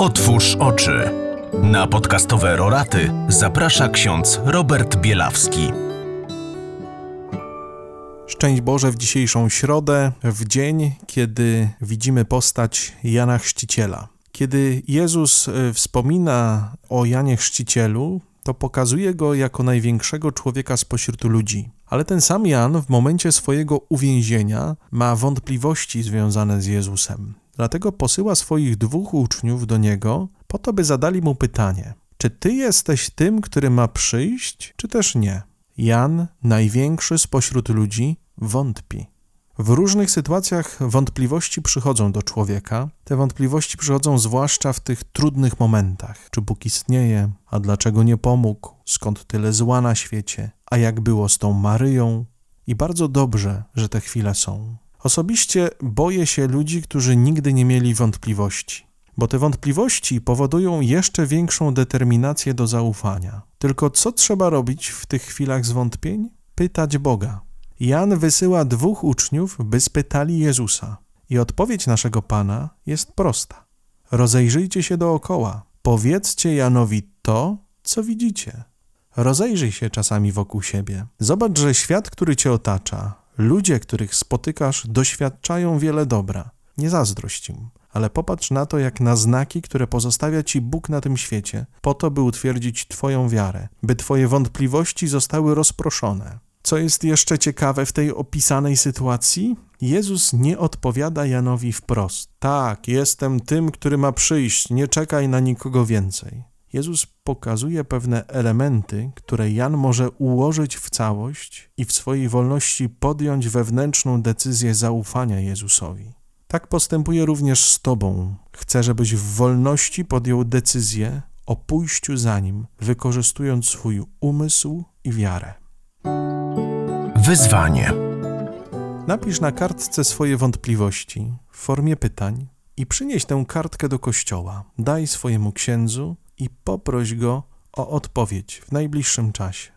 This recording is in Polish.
Otwórz oczy. Na podcastowe roraty zaprasza ksiądz Robert Bielawski. Szczęść Boże w dzisiejszą środę, w dzień, kiedy widzimy postać Jana Chrzciciela. Kiedy Jezus e, wspomina o Janie Chrzcicielu, to pokazuje go jako największego człowieka spośród ludzi. Ale ten sam Jan w momencie swojego uwięzienia ma wątpliwości związane z Jezusem. Dlatego posyła swoich dwóch uczniów do niego, po to by zadali mu pytanie: Czy ty jesteś tym, który ma przyjść, czy też nie? Jan, największy spośród ludzi, wątpi. W różnych sytuacjach wątpliwości przychodzą do człowieka. Te wątpliwości przychodzą zwłaszcza w tych trudnych momentach. Czy Bóg istnieje? A dlaczego nie pomógł? Skąd tyle zła na świecie? A jak było z tą Maryją? I bardzo dobrze, że te chwile są. Osobiście boję się ludzi, którzy nigdy nie mieli wątpliwości, bo te wątpliwości powodują jeszcze większą determinację do zaufania. Tylko co trzeba robić w tych chwilach zwątpień? Pytać Boga. Jan wysyła dwóch uczniów, by spytali Jezusa. I odpowiedź naszego Pana jest prosta. Rozejrzyjcie się dookoła. Powiedzcie Janowi to, co widzicie. Rozejrzyj się czasami wokół siebie. Zobacz, że świat, który cię otacza, ludzie, których spotykasz, doświadczają wiele dobra. Nie zazdrość im, ale popatrz na to, jak na znaki, które pozostawia ci Bóg na tym świecie, po to, by utwierdzić Twoją wiarę, by Twoje wątpliwości zostały rozproszone. Co jest jeszcze ciekawe w tej opisanej sytuacji? Jezus nie odpowiada Janowi wprost. Tak, jestem tym, który ma przyjść, nie czekaj na nikogo więcej. Jezus pokazuje pewne elementy, które Jan może ułożyć w całość i w swojej wolności podjąć wewnętrzną decyzję zaufania Jezusowi. Tak postępuje również z Tobą. Chcę, żebyś w wolności podjął decyzję o pójściu za Nim, wykorzystując swój umysł i wiarę. Wyzwanie. Napisz na kartce swoje wątpliwości w formie pytań i przynieś tę kartkę do kościoła. Daj swojemu księdzu i poproś go o odpowiedź w najbliższym czasie.